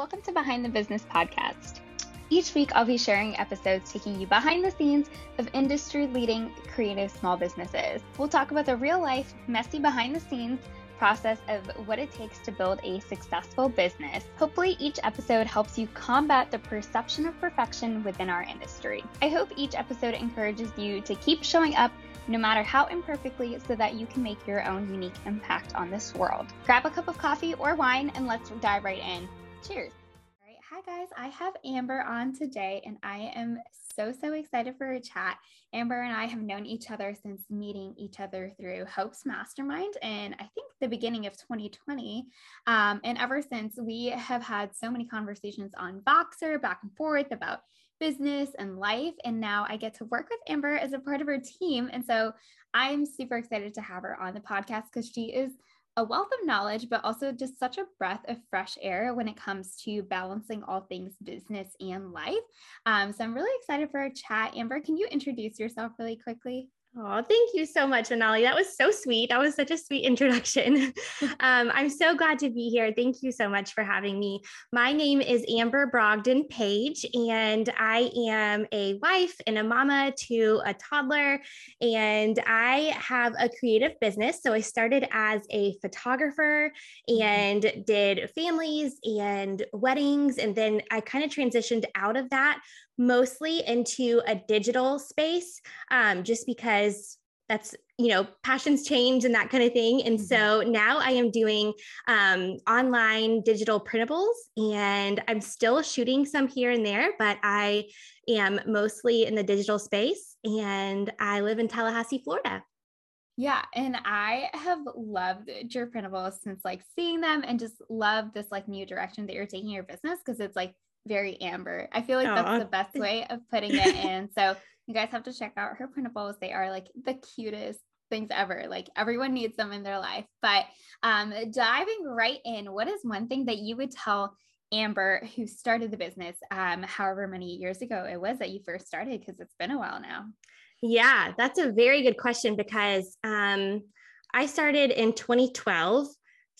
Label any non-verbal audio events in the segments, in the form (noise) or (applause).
Welcome to Behind the Business podcast. Each week, I'll be sharing episodes taking you behind the scenes of industry leading creative small businesses. We'll talk about the real life, messy behind the scenes process of what it takes to build a successful business. Hopefully, each episode helps you combat the perception of perfection within our industry. I hope each episode encourages you to keep showing up no matter how imperfectly, so that you can make your own unique impact on this world. Grab a cup of coffee or wine and let's dive right in. Cheers. All right. Hi, guys. I have Amber on today, and I am so, so excited for a chat. Amber and I have known each other since meeting each other through Hope's Mastermind and I think the beginning of 2020. Um, and ever since, we have had so many conversations on Voxer back and forth about business and life. And now I get to work with Amber as a part of her team. And so I'm super excited to have her on the podcast because she is a wealth of knowledge, but also just such a breath of fresh air when it comes to balancing all things business and life. Um, so I'm really excited for our chat. Amber, can you introduce yourself really quickly? Oh, thank you so much, Manali. That was so sweet. That was such a sweet (laughs) introduction. um, I'm so glad to be here. Thank you so much for having me. My name is Amber Brogdon Page, and I am a wife and a mama to a toddler. And I have a creative business. So I started as a photographer and did families and weddings. And then I kind of transitioned out of that mostly into a digital space um, just because that's you know passions change and that kind of thing and mm-hmm. so now i am doing um, online digital printables and i'm still shooting some here and there but i am mostly in the digital space and i live in tallahassee florida yeah, and I have loved your printables since like seeing them and just love this like new direction that you're taking your business because it's like very amber. I feel like Aww. that's the best (laughs) way of putting it in. So you guys have to check out her printables. They are like the cutest things ever. Like everyone needs them in their life. But um, diving right in, what is one thing that you would tell Amber, who started the business, um, however many years ago it was that you first started? Because it's been a while now. Yeah, that's a very good question because um, I started in 2012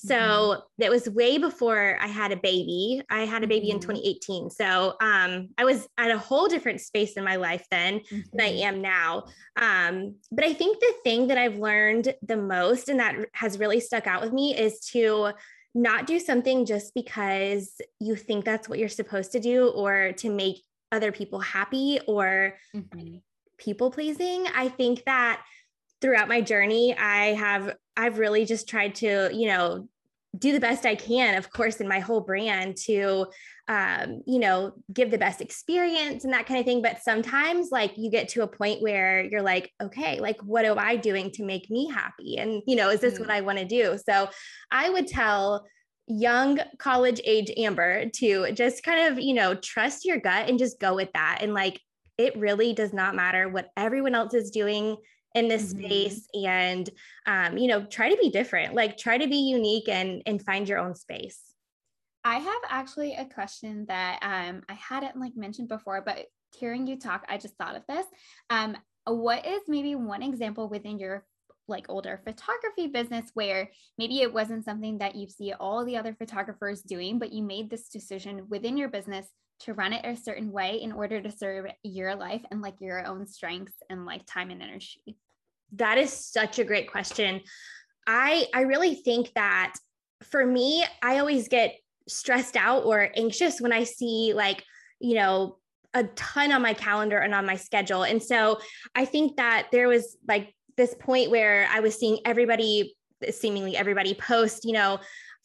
so mm-hmm. that was way before I had a baby. I had a baby mm-hmm. in 2018. So um, I was at a whole different space in my life then mm-hmm. than I mm-hmm. am now. Um, but I think the thing that I've learned the most and that has really stuck out with me is to not do something just because you think that's what you're supposed to do or to make other people happy or mm-hmm. people pleasing. I think that throughout my journey i have i've really just tried to you know do the best i can of course in my whole brand to um, you know give the best experience and that kind of thing. But sometimes like you get to a point where you're like okay like what am i doing to make me happy? And you know is this mm. what i want to do? So i would tell young college age amber to just kind of you know trust your gut and just go with that. And like it really does not matter what everyone else is doing in this mm-hmm. space and um, you know try to be different like try to be unique and and find your own space i have actually a question that um, i hadn't like mentioned before but hearing you talk i just thought of this um, what is maybe one example within your like older photography business where maybe it wasn't something that you see all the other photographers doing but you made this decision within your business to run it a certain way in order to serve your life and like your own strengths and like time and energy? That is such a great question. I I really think that for me, I always get stressed out or anxious when I see like, you know, a ton on my calendar and on my schedule. And so I think that there was like this point where I was seeing everybody, seemingly everybody post, you know,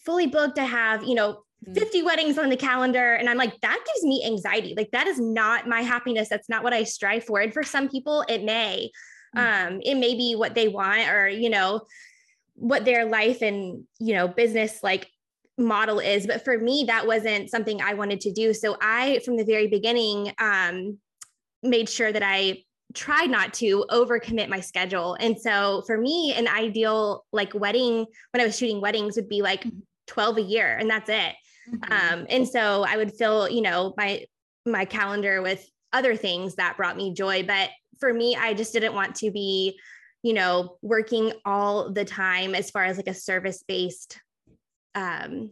fully booked to have, you know, Mm. 50 weddings on the calendar. And I'm like, that gives me anxiety. Like, that is not my happiness. That's not what I strive for. And for some people, it may. Mm. Um, it may be what they want or, you know, what their life and, you know, business like model is. But for me, that wasn't something I wanted to do. So I, from the very beginning, um, made sure that I tried not to overcommit my schedule. And so for me, an ideal like wedding when I was shooting weddings would be like mm-hmm. 12 a year and that's it. Mm-hmm. Um, and so I would fill, you know, my my calendar with other things that brought me joy. But for me, I just didn't want to be, you know, working all the time as far as like a service based um,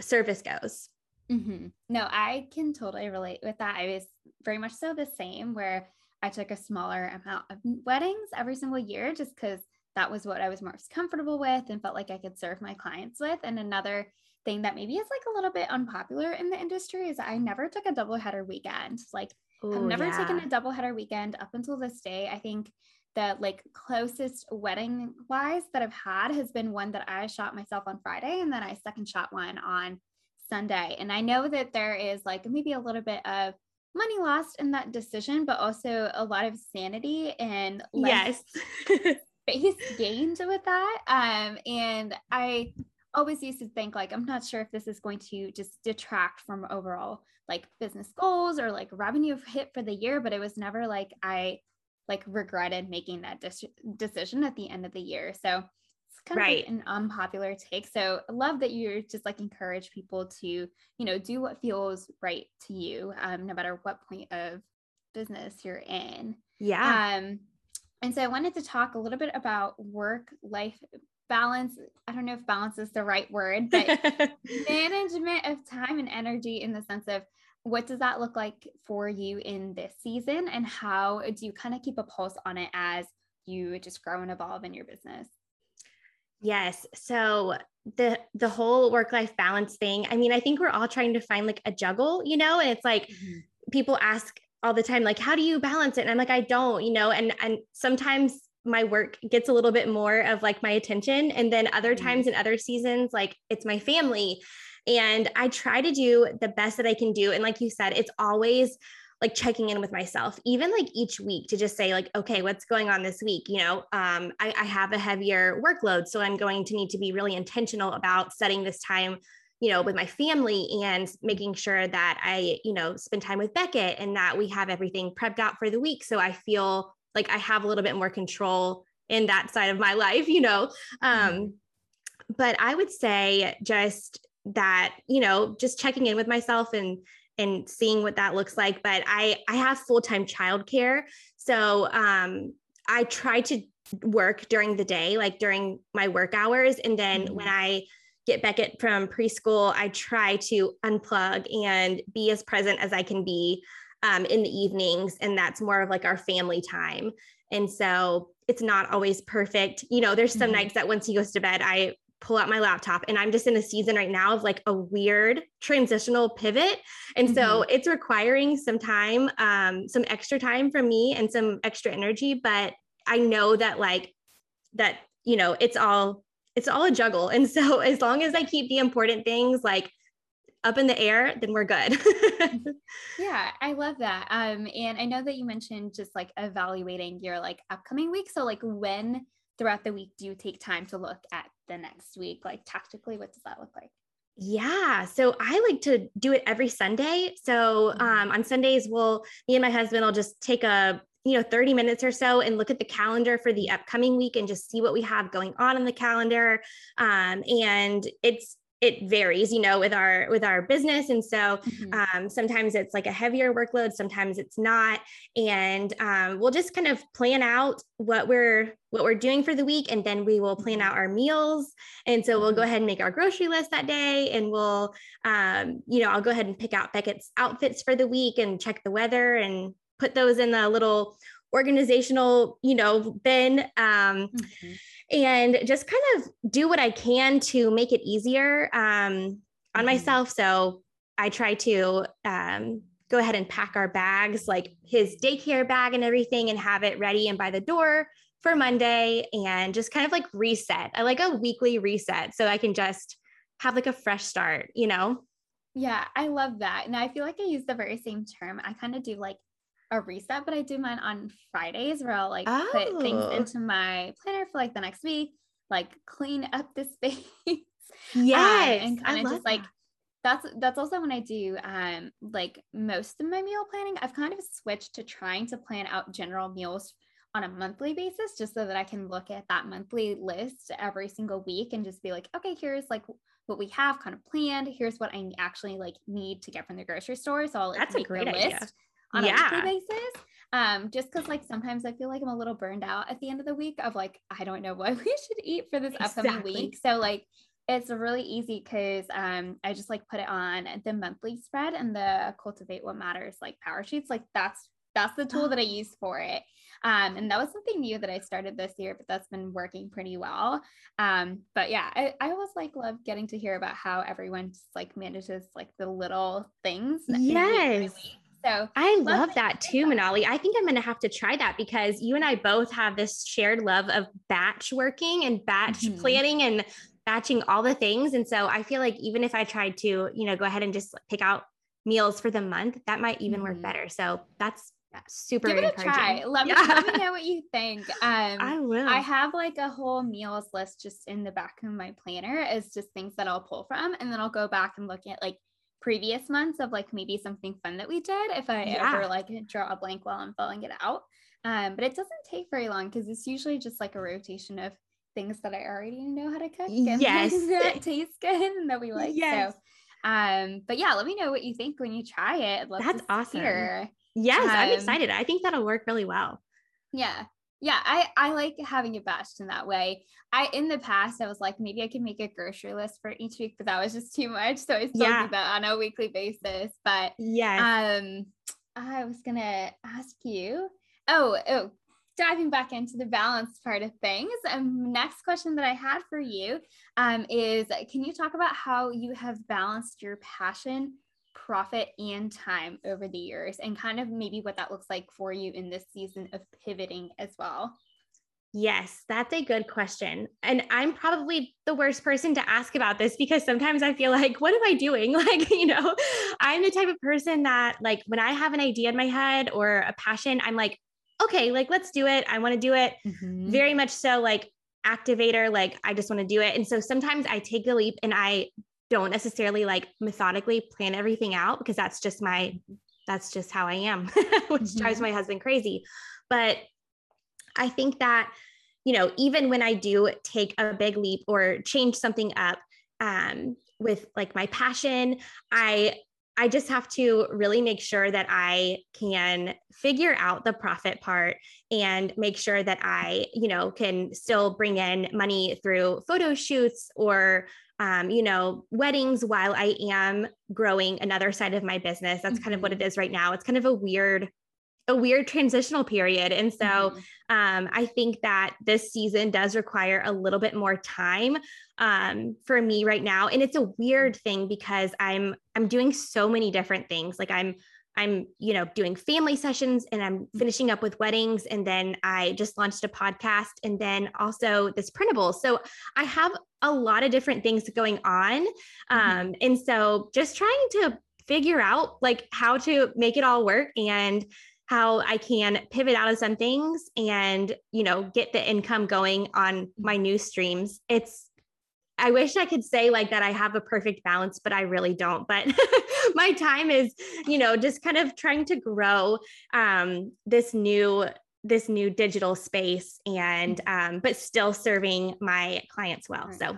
service goes. Mm-hmm. No, I can totally relate with that. I was very much so the same where I took a smaller amount of weddings every single year just because that was what I was most comfortable with and felt like I could serve my clients with. And another thing that maybe is like a little bit unpopular in the industry is I never took a double header weekend. Like Ooh, I've never yeah. taken a double header weekend up until this day. I think the like closest wedding wise that I've had has been one that I shot myself on Friday and then I second shot one on Sunday. And I know that there is like maybe a little bit of money lost in that decision, but also a lot of sanity and yes. (laughs) space gained with that. Um, and I always used to think like I'm not sure if this is going to just detract from overall like business goals or like revenue hit for the year, but it was never like I like regretted making that decision at the end of the year. So it's kind right. of an unpopular take. So I love that you're just like encourage people to, you know, do what feels right to you, um, no matter what point of business you're in. Yeah. Um, and so I wanted to talk a little bit about work life balance. I don't know if balance is the right word, but (laughs) management of time and energy in the sense of what does that look like for you in this season and how do you kind of keep a pulse on it as you just grow and evolve in your business yes so the the whole work life balance thing i mean i think we're all trying to find like a juggle you know and it's like mm-hmm. people ask all the time like how do you balance it and i'm like i don't you know and and sometimes my work gets a little bit more of like my attention and then other mm-hmm. times in other seasons like it's my family and I try to do the best that I can do. And like you said, it's always like checking in with myself, even like each week to just say, like, okay, what's going on this week? You know, um, I, I have a heavier workload. So I'm going to need to be really intentional about setting this time you know, with my family and making sure that I, you know, spend time with Beckett and that we have everything prepped out for the week. So I feel like I have a little bit more control in that side of my (laughs) life, you know. Um, mm-hmm. but I would say just that you know just checking in with myself and and seeing what that looks like but i i have full-time childcare. So um i try to work during the day like during my work hours. And then mm-hmm. when i get beckett from preschool i try to unplug and be as present as i can be um, in the evenings. And that's more of like our family time. And so it's not always perfect. You know there's some mm-hmm. nights that once he goes to bed i pull out my laptop and I'm just in a season right now of like a weird transitional pivot. And mm-hmm. so it's requiring some time, um, some extra time from me and some extra energy. But I know that like that, you know, it's all it's all a juggle. And so (laughs) as long as I keep the important things like up in the air, then we're good. (laughs) yeah, I love that. Um, and I know that you mentioned just like evaluating your like upcoming week. So like when throughout the week do you take time to look at the next week? Like tactically, what does that look like? Yeah. So I like to do it every Sunday. So mm-hmm. um, on Sundays, we'll, me and my husband will just take a, you know, 30 minutes or so and look at the calendar for the upcoming week and just see what we have going on in the calendar. Um, and it's, it varies you know with our with our business. And so mm-hmm. um, sometimes it's like a heavier workload sometimes it's not. And um, we'll just kind of plan out what we're what we're doing for the week and then we will plan out our meals. And so we'll go mm-hmm. ahead and make our grocery list that day and we'll um, you know i'll go ahead and pick out beckett's outfits for the week and check the weather and put those in the little organizational you know bin. Um, mm-hmm and just kind of do what I can to make it easier um, on mm-hmm. myself. So I try to um, go ahead and pack our bags, like his daycare bag and everything, and have it ready and by the door for Monday and just kind of like reset. I like a weekly reset so I can just have like a fresh start, you know? Yeah, I love that. And I feel like I use the very same term. I kind of do like a reset, but I do mine on Fridays where I'll like oh. put things oh. into my planner for like the next week, like clean up the (laughs) space. Yes. Um, and kind of just like that's that's also when I do um like most of my meal planning. I've kind of switched to trying to plan out general meals on a monthly basis just so that I can look at that monthly list every single week and just be like, okay, here's like what we have kind of planned. Here's what I actually like need to get from the grocery store. So I'll like, That's a great idea. list on yeah. a weekly basis. Um, just because like sometimes I feel like I'm a little burned out at the end of the week of like, I don't know what (laughs) we should eat for this exactly. upcoming week. So like it's really easy because um, I just like put it on the monthly spread and the Cultivate What Matters like power sheets. Like that's that's the tool that I use for it. Um, and that was something new that I started this year, but that's been working pretty well. Um, but yeah, I, I always like love getting to hear about how everyone just like manages like the little things. Yes. So I love, love that too, Manali. I think I'm going to have to try that because you and I both have this shared love of batch working and batch mm-hmm. planning and batching all the things. And so I feel like even if I tried to, you know, go ahead and just pick out meals for the month, that might even mm-hmm. work better. So that's super give it a try let me, yeah. let me know what you think (laughs) um i will i have like a whole meals list just in the back of my planner is just things that i'll pull from and then i'll go back and look at like previous months of like maybe something fun that we did if I yeah. ever like draw a blank while I'm filling it out. Um, but it doesn't take very long because it's usually just like a rotation of things that I already know how to cook and yes. (laughs) that taste good and that we like. Yes. So, um, but yeah, let me know what you think when you try it. That's awesome. Hear. Yes, um, I'm excited. I think that'll work really well. Yeah yeah i i like having it batched in that way i in the past i was like maybe i could make a grocery list for each week but that was just too much so i still yeah. do that on a weekly basis but yeah um i was gonna ask you oh oh diving back into the balance part of things um next question that i had for you um is can you talk about how you have balanced your passion profit and time over the years and kind of maybe what that looks like for you in this season of pivoting as well? Yes, that's a good question. And I'm probably the worst person to ask about this because sometimes I feel like, what am I doing? (laughs) Like, you know, I'm the type of person that, like, when I have an idea in my head or a passion, I'm like, okay, like, let's do it. I want to do it. Mm-hmm. Very much so, like, activator, like, I just want to do it. And so sometimes I take the leap and I don't necessarily like methodically plan everything out because that's just my that's just how I am, (laughs) which mm-hmm. drives my husband crazy. But I think that you know, even when I do take a big leap or change something up um, with like my passion, I I just have to really make sure that I can figure out the profit part and make sure that I, you know, can still bring in money through photo shoots or um, you know, weddings while I am growing another side of my business. That's mm-hmm. kind of what mm-hmm. it is right now. It's kind of a weird, a weird transitional period. And so mm-hmm. um, I think that this season does require a little bit more time um, for me right now. And it's a weird thing because I'm I'm doing so many different things. Like I'm I'm, you know, doing family sessions and I'm mm-hmm. finishing up with weddings. And then I just launched a podcast and then also this printable. So I have a lot of different things going on. Mm-hmm. Um, and so just trying to figure out like how to make it all work and how I can pivot out of some things and, you know, get the income going on my mm-hmm. new streams. It's I wish I could say like that I have a perfect balance, but I really don't. But (laughs) my time is, you know, just kind of trying to grow um, this new this new digital space and mm-hmm. um, but still serving my clients well. So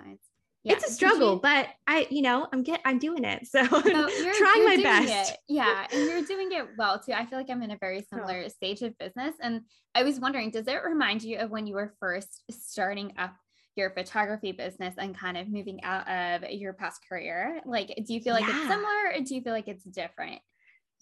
yeah. it's a struggle, you, but I, you know, I'm get I'm doing it. So, so (laughs) you're, trying you're my best. It. Yeah. And you're doing it well too. I feel like I'm in a very (laughs) similar stage of business. And I was wondering, does it remind you of when you were first starting up your photography business and kind of moving out of your past career? Like, do you feel like yeah. it's similar or do you feel like it's different?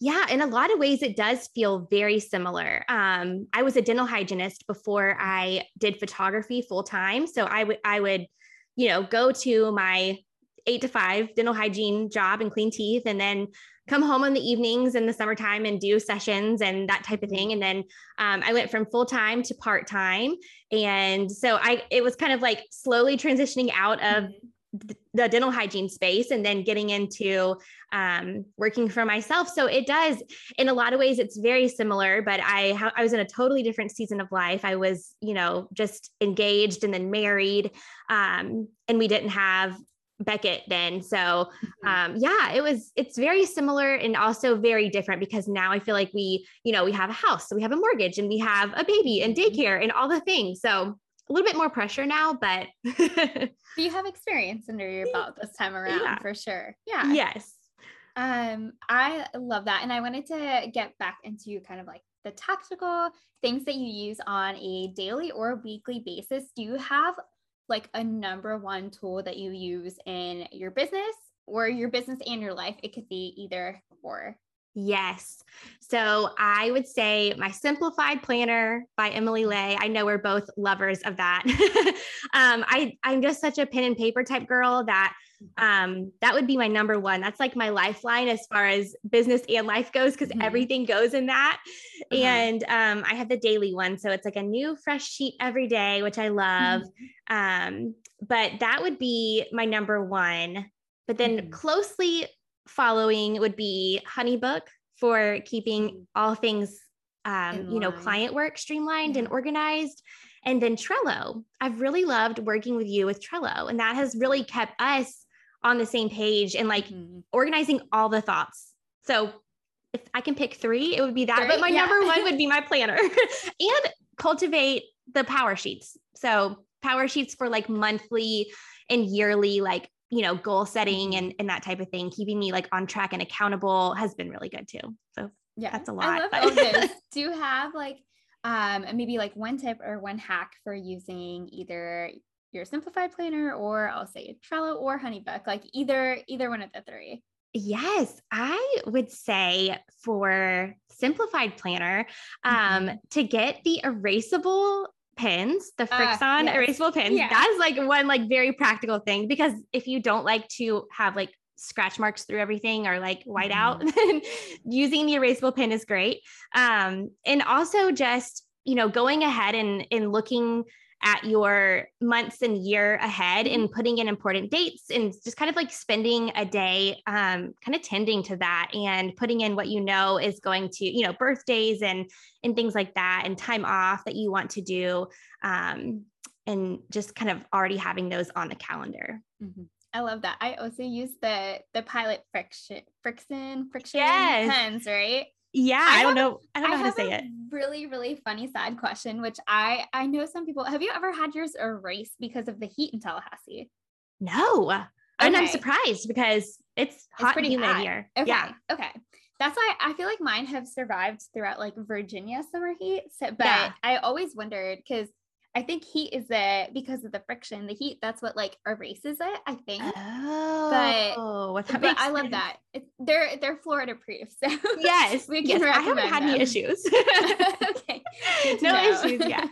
Yeah, in a lot of ways, it does feel very similar. Um, I was a dental hygienist before I did photography full time. So I would, I would, you know, go to my eight to five dental hygiene job and clean teeth, and then come home in the evenings in the summertime and do sessions and that type of thing. And then um, I went from full time to part time, and so I it was kind of like slowly transitioning out of mm-hmm. the dental hygiene space and then getting into um, working for myself. So it does, in a lot of ways, it's very similar. But I ha- I was in a totally different season of life. I was, you know, just engaged and then married, um, and we didn't have Beckett then. So mm-hmm. um, yeah, it was it's very similar and also very different because now I feel like we, you know, we have a house, so we have a mortgage and we have a baby and mm-hmm. daycare and all the things. So a little bit more pressure now, but (laughs) do you have experience under your belt this time around yeah. for sure. Yeah. Yes. Um, I love that. And I wanted to get back into kind of like the tactical things that you use on a daily or weekly basis. Do you have like a number one tool that you use in your business or your business and your life? It could be either or. Yes. So I would say my simplified planner by Emily Ley. I know we're both lovers of that. (laughs) um, I, I'm just such a pen and paper type girl that um, that would be my number one. That's like my lifeline as far as business and life goes, because mm-hmm. everything goes in that. Mm-hmm. And um, I have the daily one. So it's like a new fresh sheet every day, which I love. Mm-hmm. Um, but that would be my number one. But then mm-hmm. closely following would be Honeybook for keeping mm. all things, um, you know, client work streamlined yeah. and organized. And then Trello. I've really loved working with you with Trello, and that has really kept us on the same page and like mm-hmm. organizing all the thoughts. So if I can pick three, it would be that. Three? But my yeah. number one would be my (laughs) planner (laughs) and cultivate the power sheets. So power sheets for like monthly and yearly like you know, goal setting and, and that type of thing, keeping me like on track and accountable has been really good too. So yeah, that's a lot. I love but... all this. (laughs) Do you have like um maybe like one tip or one hack for using either your simplified planner or I'll say Trello or Honeybook, like either either one of the three? Yes, I would say for simplified planner, um, mm-hmm. to get the erasable pins, the FriXion uh, yes. erasable pins. Yeah. That is like one like very practical thing because if you don't like to have like scratch marks through everything or like white mm. out, then (laughs) using the erasable pin is great. Um, and also just, you know, going ahead and, and looking at your months and year ahead and mm-hmm. putting in important dates and just kind of like spending a day um, kind of tending to that and putting in what you know is going to you know birthdays and and things like that and time off that you want to do um, and just kind of already having those on the calendar mm-hmm. I love that. I also use the the Pilot friction friction friction yes. pens, right? Yeah i, I don't know i don't know I how to say it really really funny side question which i i know some people have you ever had yours erased because of the heat in tallahassee no okay. and i'm surprised because it's hot it's pretty humid hot. here okay yeah okay that's why I feel like mine have survived throughout like Virginia summer heat. So, but yeah. I always wondered because I think heat is it because of the friction. The heat, that's what like erases it, I think. Oh, but, but I love that. It's, they're they're Florida proof. So yes, (laughs) we can yes, I haven't had them. any (laughs) issues. okay. No know. issues yet.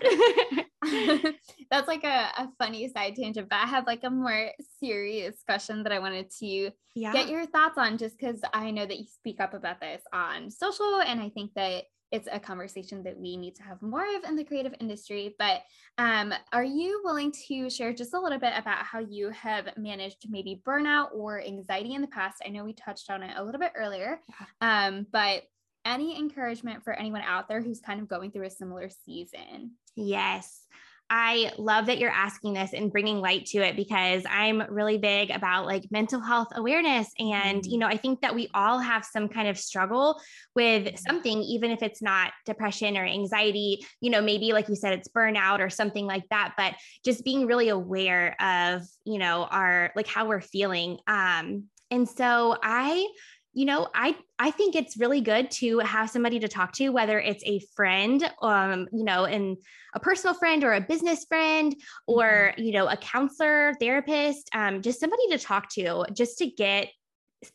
(laughs) that's like a, a funny side tangent, but I have like a more serious question that I wanted to yeah. get your thoughts on just because I know that you speak up about this on social and I think that it's a conversation that we need to have more of in the creative industry. But um, are you willing to share just a little bit about how you have managed maybe burnout or anxiety in the past? I know we touched on it a little bit earlier, um, but any encouragement for anyone out there who's kind of going through a similar season? Yes. I love that you're asking this and bringing light to it because I'm really big about like mental health awareness. And, you mm-hmm. know, I think that we all have some kind of struggle with something, even if it's not depression or anxiety, you know, maybe like you said, it's burnout or something like that. But just being really aware of, you know, our like how we're feeling. Um, and so I you know i i think it's really good to have somebody to talk to whether it's a friend um you know and a personal friend or a business friend or mm-hmm. you know a counselor therapist um just somebody to talk to just to get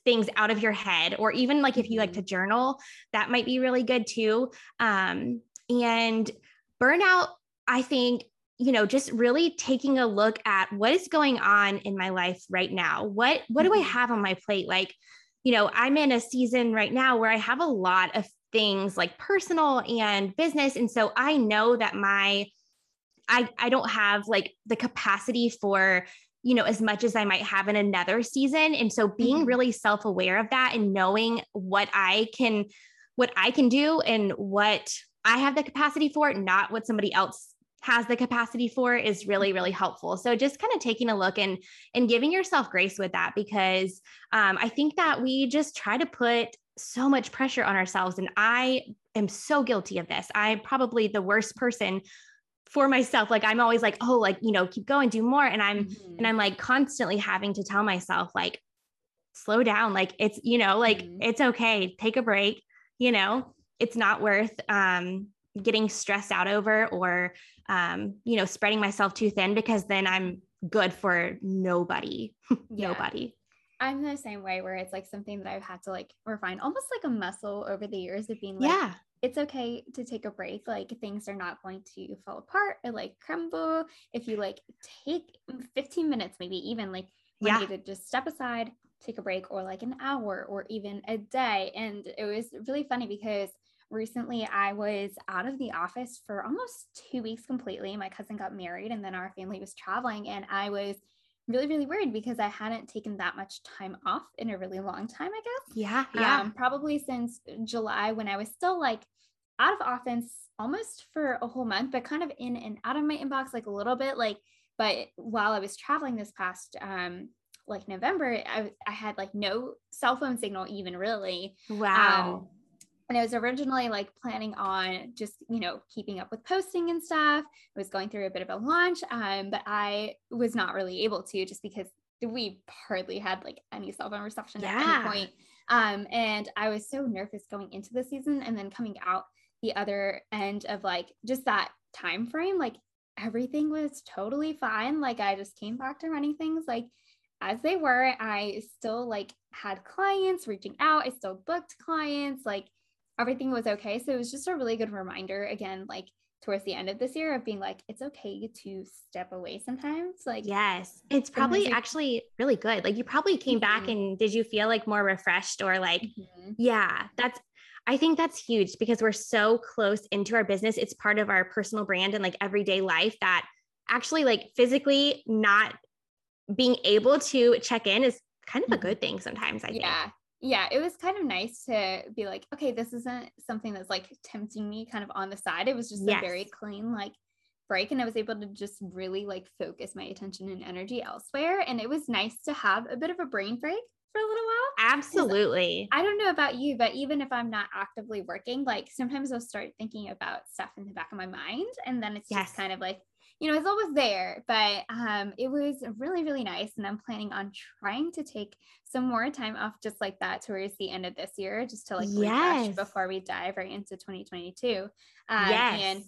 things out of your head or even like if you like mm-hmm. to journal that might be really good too um and burnout i think you know just really taking a look at what is going on in my life right now what what do i mm-hmm. have on my plate like you know, I'm in a season right now where I have a lot of things like personal and business. And so I know that my, I, I don't have like the capacity for, you know, as much as I might have in another season. And so being mm-hmm. really self aware of that and knowing what I can, what I can do and what I have the capacity for, not what somebody else has the capacity for is really really helpful. So just kind of taking a look and and giving yourself grace with that because um, i think that we just try to put so much pressure on ourselves and i am so guilty of this. I'm probably the worst person for myself. Like i'm always like oh like you know keep going do more. And i'm mm-hmm. and i'm like constantly having to tell myself like slow down. Like it's you know like mm-hmm. it's okay. Take a break you know? It's not worth um getting stressed out over or um, you know spreading myself too thin because then i'm good for nobody. (laughs) Yeah. nobody. I'm the same way where it's like something that I've had to like refine almost like a muscle over the years of being like, yeah. it's okay to take a break. Like things are not going to fall apart or like crumble. If you like take 15 minutes, maybe even like one Yeah. day to just step aside, take a break, or like an hour or even a day. And it was really funny because recently I was out of the office for almost two weeks completely. My cousin got married and then our family was traveling, and I was really, really worried because I hadn't taken that much time off in a really long time, I guess Yeah. Yeah. um, probably since July when I was still like out of office almost for a whole month, but kind of in and out of my inbox like a little bit. Like, but while I was traveling this past um, like November, I, I had like no cell phone signal even really. wow. Um, and I was originally like planning on just, you know, keeping up with posting and stuff. I was going through a bit of a launch, um, but I was not really able to just because we hardly had like any cell phone reception at Yeah. any point. Um, and I was so nervous going into the season and then coming out the other end of like just that time frame, like everything was totally fine. Like I just came back to running things like as they were. I still like had clients reaching out. I still booked clients. Like everything was okay. So it was just a really good reminder again, like towards the end of this year of being like, it's okay to step away sometimes. Like, Yes. It's probably actually really good. Like you probably came back Mhm. and did you feel like more refreshed or like, Mhm. yeah, that's, I think that's huge because we're so close into our business. It's part of our personal brand and like everyday life that actually like physically not being able to check in is kind of a Mhm. good thing sometimes, I think. yeah. Yeah. It was kind of nice to be like, okay, this isn't something that's like tempting me kind of on the side. It was just a very clean, like, break and I was able to just really like focus my attention and energy elsewhere and it was nice to have a bit of a brain break for a little while. Absolutely. I don't know about you, but even if I'm not actively working, like sometimes I'll start thinking about stuff in the back of my mind. And then it's Yes. just kind of like, you know, it's always there. But um, it was really, really nice. And I'm planning on trying to take some more time off just like that towards the end of this year, just to like refresh before we dive right into 2022. Um, yes. And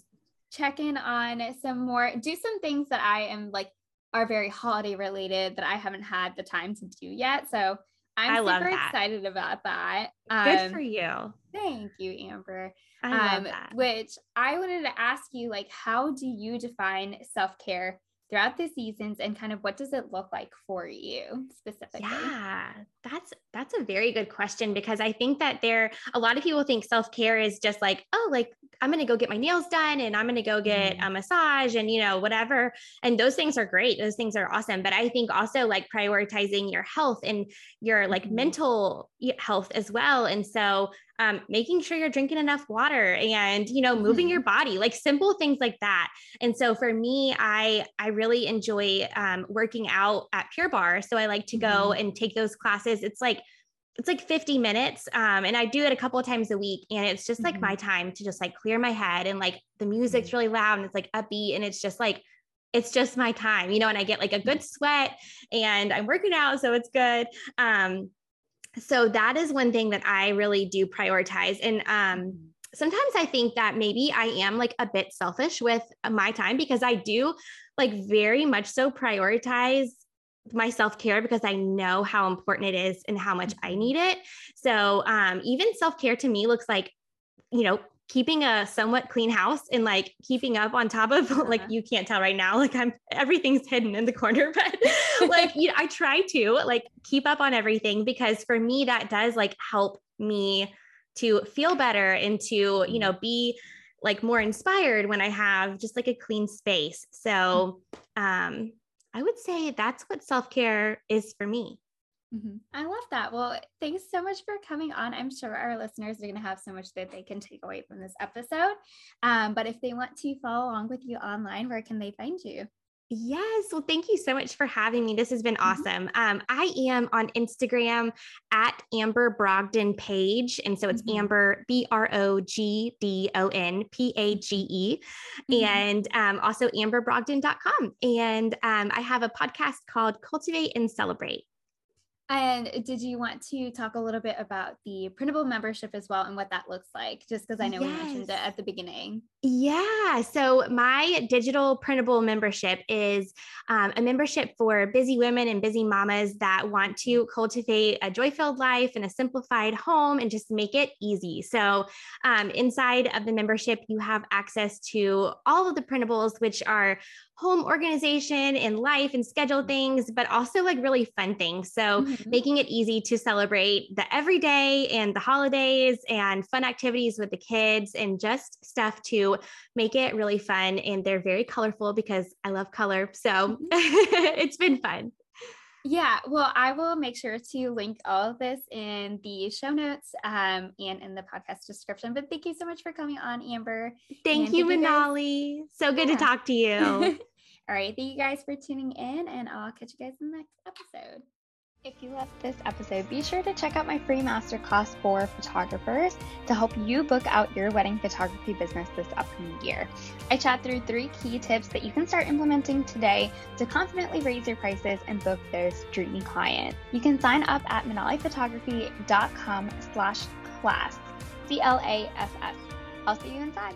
check in on some more, do some things that I am like are very holiday related that I haven't had the time to do yet. So I'm I super excited about that. Good Um, for you. Thank you, Amber. I love Um, that. which I wanted to ask you, like, how do you define self care throughout the seasons, and kind of what does it look like for you specifically? Yeah, that's that's a very good question because I think that there a lot of people think self-care is just like, oh, like I'm going to go get my nails done and I'm going to go get Mhm. a massage and you know, whatever. And those things are great. Those things are awesome, but I think also like prioritizing your health and your like Mhm. mental health as well. And so um, making sure you're drinking enough water and you know moving Mhm. your body like simple things like that. And so for me i i really enjoy um, working out at Pure Barre so i like to go Mhm. and take those classes. It's like it's like 50 minutes um, and i do it a couple of times a week and it's just like my time to just like clear my head and like the music's really loud and it's like upbeat and it's just like it's just my time you know and i get like a good sweat and i'm working out so it's good. Um, so that is one thing that i really do prioritize and um, sometimes I think that maybe I am like a bit selfish with my time because I do like very much so prioritize my self-care because I know how important it is and how much I Mhm. need it. So um even self-care to me looks like you know keeping a somewhat clean house and like keeping up on top of (laughs) like Uh-huh. you can't tell right now like I'm everything's hidden in the corner (laughs) but like you know, I try to like keep up on everything because for me that does like help me to feel better and to you know be like more inspired when I have just like a clean space. So um I would say that's what self-care is for me. Mhm. I love that. Well, thanks so much for coming on. I'm sure our listeners are going to have so much that they can take away from this episode. Um, but if they want to follow along with you online, where can they find you? Yes. Well, thank you so much for having me. This has been awesome. Um, I am on Instagram at Amber Brogdon Page. And so it's Mhm. Amber, B R O G D O N P A G E, Mhm. and um, also amberbrogdon.com. And um, I have a podcast called Cultivate and Celebrate. And did you want to talk a little bit about the printable membership as well and what that looks like? Just because I know yes. we mentioned it at the beginning. Yeah. So, my digital printable membership is um, a membership for busy women and busy mamas that want to cultivate a joy filled life and a simplified home and just make it easy. So, um, inside of the membership, you have access to all of the printables, which are home organization and life and schedule things, but also like really fun things. So, mm-hmm. making it easy to celebrate the everyday and the holidays and fun activities with the kids and just stuff to make it really fun. And they're very colorful because I love color. So, mm-hmm. (laughs) it's been fun. Yeah, well, I will make sure to link all of this in the show notes um, and in the podcast description. But thank you so much for coming on, Amber. Thank and you, Manali. So good yeah. to talk to you. (laughs) all right. Thank you guys for tuning in, and I'll catch you guys in the next episode. If you loved this episode, be sure to check out my free masterclass for photographers to help you book out your wedding photography business this upcoming year. I chat through three key tips that you can start implementing today to confidently raise your prices and book those dreamy clients. You can sign up at manaliphotography.com slash class, C-L-A-S-S. I'll see you inside.